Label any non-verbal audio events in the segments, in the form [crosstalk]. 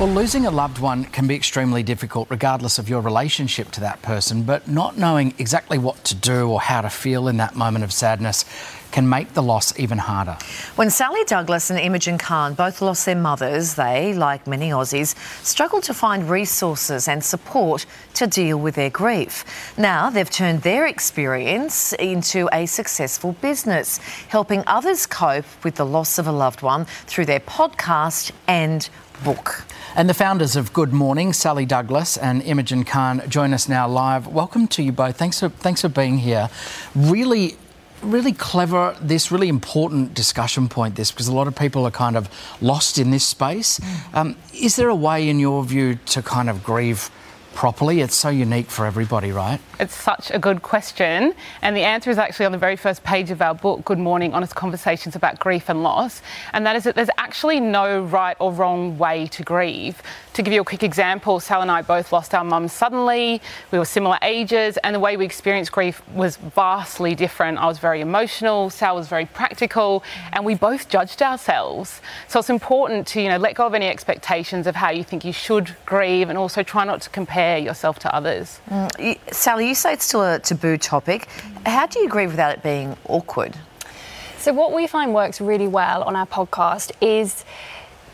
Well, losing a loved one can be extremely difficult, regardless of your relationship to that person, but not knowing exactly what to do or how to feel in that moment of sadness can make the loss even harder. When Sally Douglas and Imogen Carn both lost their mothers, they, like many Aussies, struggled to find resources and support to deal with their grief. Now they've turned their experience into a successful business, helping others cope with the loss of a loved one through their podcast and book. And the founders of Good Mourning, Sally Douglas and Imogen Carn, join us now live. Welcome to you both. Thanks for thanks for being here. Really really clever, this really important discussion point, this, because a lot of people are kind of lost in this space. Mm. Um, is there a way, in your view, to kind of grieve properly? It's so unique for everybody, right? It's such a good question. And the answer is actually on the very first page of our book, Good Mourning Honest Conversations about Grief and Loss. And that is that there's actually no right or wrong way to grieve. To give you a quick example, Sal and I both lost our mums suddenly. We were similar ages, and the way we experienced grief was vastly different. I was very emotional, Sal was very practical, and we both judged ourselves. So it's important to, you know, let go of any expectations of how you think you should grieve and also try not to compare yourself to others. Mm, Sally, you say it's still a taboo topic. How do you grieve without it being awkward? So, what we find works really well on our podcast is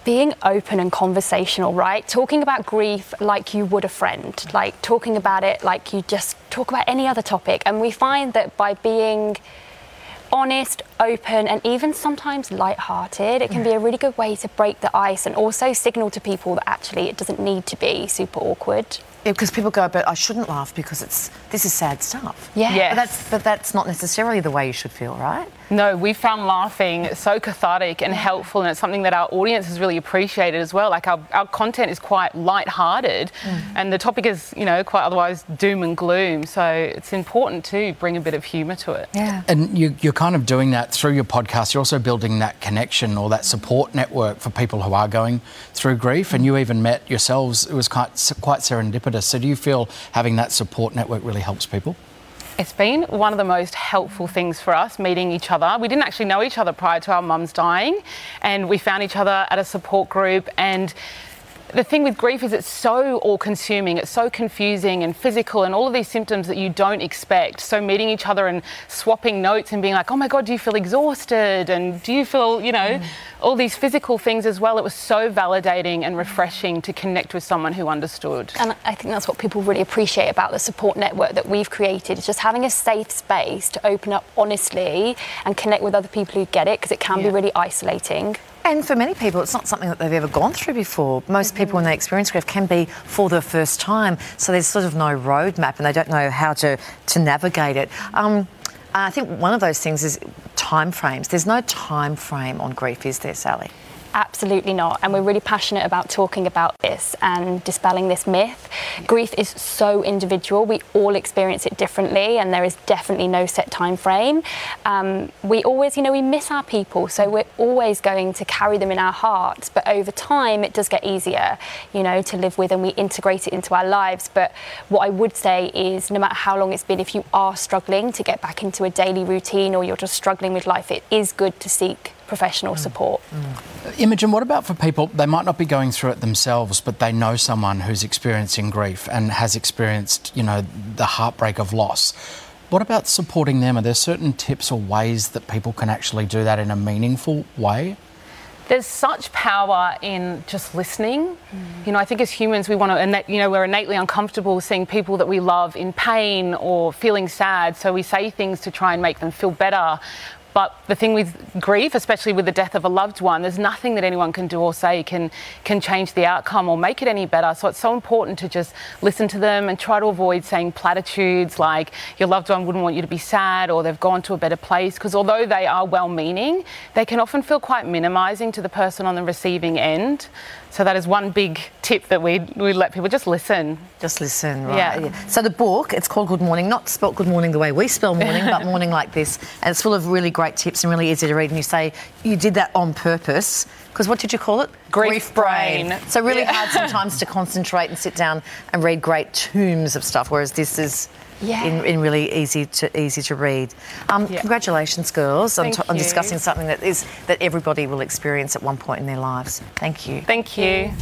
being open and conversational, right? Talking about grief like you would a friend, like talking about it like you just talk about any other topic. And we find that by being honest, open, and even sometimes light-hearted, it can be a really good way to break the ice and also signal to people that actually it doesn't need to be super awkward. Yeah, because people go, but I shouldn't laugh because it's this is sad stuff. Yeah, yes. but that's but that's not necessarily the way you should feel, right? No, we found laughing so cathartic and helpful, and it's something that our audience has really appreciated as well. Like our, our content is quite light-hearted, mm. and the topic is, you know, quite otherwise doom and gloom. So it's important to bring a bit of humour to it. Yeah. And you, you're kind of doing that through your podcast. You're also building that connection or that support network for people who are going through grief. And you even met yourselves. It was quite quite serendipitous. So do you feel having that support network really helps people? It's been one of the most helpful things for us meeting each other. We didn't actually know each other prior to our mums dying, and we found each other at a support group and the thing with grief is it's so all consuming, it's so confusing and physical, and all of these symptoms that you don't expect. So, meeting each other and swapping notes and being like, oh my God, do you feel exhausted? And do you feel, you know, mm. all these physical things as well. It was so validating and refreshing to connect with someone who understood. And I think that's what people really appreciate about the support network that we've created. It's just having a safe space to open up honestly and connect with other people who get it because it can yeah. be really isolating. And for many people, it's not something that they've ever gone through before. Most people, when they experience grief, can be for the first time. So there's sort of no roadmap and they don't know how to, to navigate it. Um, I think one of those things is time frames. There's no time frame on grief, is there, Sally? Absolutely not. And we're really passionate about talking about this and dispelling this myth. Grief is so individual. We all experience it differently, and there is definitely no set time frame. Um, we always, you know, we miss our people, so we're always going to carry them in our hearts. But over time, it does get easier, you know, to live with, and we integrate it into our lives. But what I would say is, no matter how long it's been, if you are struggling to get back into a daily routine or you're just struggling with life, it is good to seek professional mm. support. Mm. Imogen, what about for people, they might not be going through it themselves, but they know someone who's experiencing grief and has experienced, you know, the heartbreak of loss. What about supporting them? Are there certain tips or ways that people can actually do that in a meaningful way? there's such power in just listening. Mm. You know, I think as humans, we want to, and you know, we're innately uncomfortable seeing people that we love in pain or feeling sad. So we say things to try and make them feel better. But the thing with grief, especially with the death of a loved one, there's nothing that anyone can do or say can can change the outcome or make it any better. So it's so important to just listen to them and try to avoid saying platitudes like your loved one wouldn't want you to be sad or they've gone to a better place. Because although they are well-meaning, they can often feel quite minimising to the person on the receiving end. So that is one big tip that we we let people just listen. Just listen, right? Yeah. yeah. So the book, it's called Good Mourning, not spelt Good Morning the way we spell morning, but [laughs] mourning like this, and it's full of really great tips and really easy to read. And you say you did that on purpose because what did you call it? Grief, Grief brain. brain. So really yeah. hard sometimes to concentrate and sit down and read great tomes of stuff, whereas this is yeah. in, in, really easy to easy to read. Um, yeah. Congratulations, girls, on, on, discussing something that is that everybody will experience at one point in their lives. Thank you. Thank you.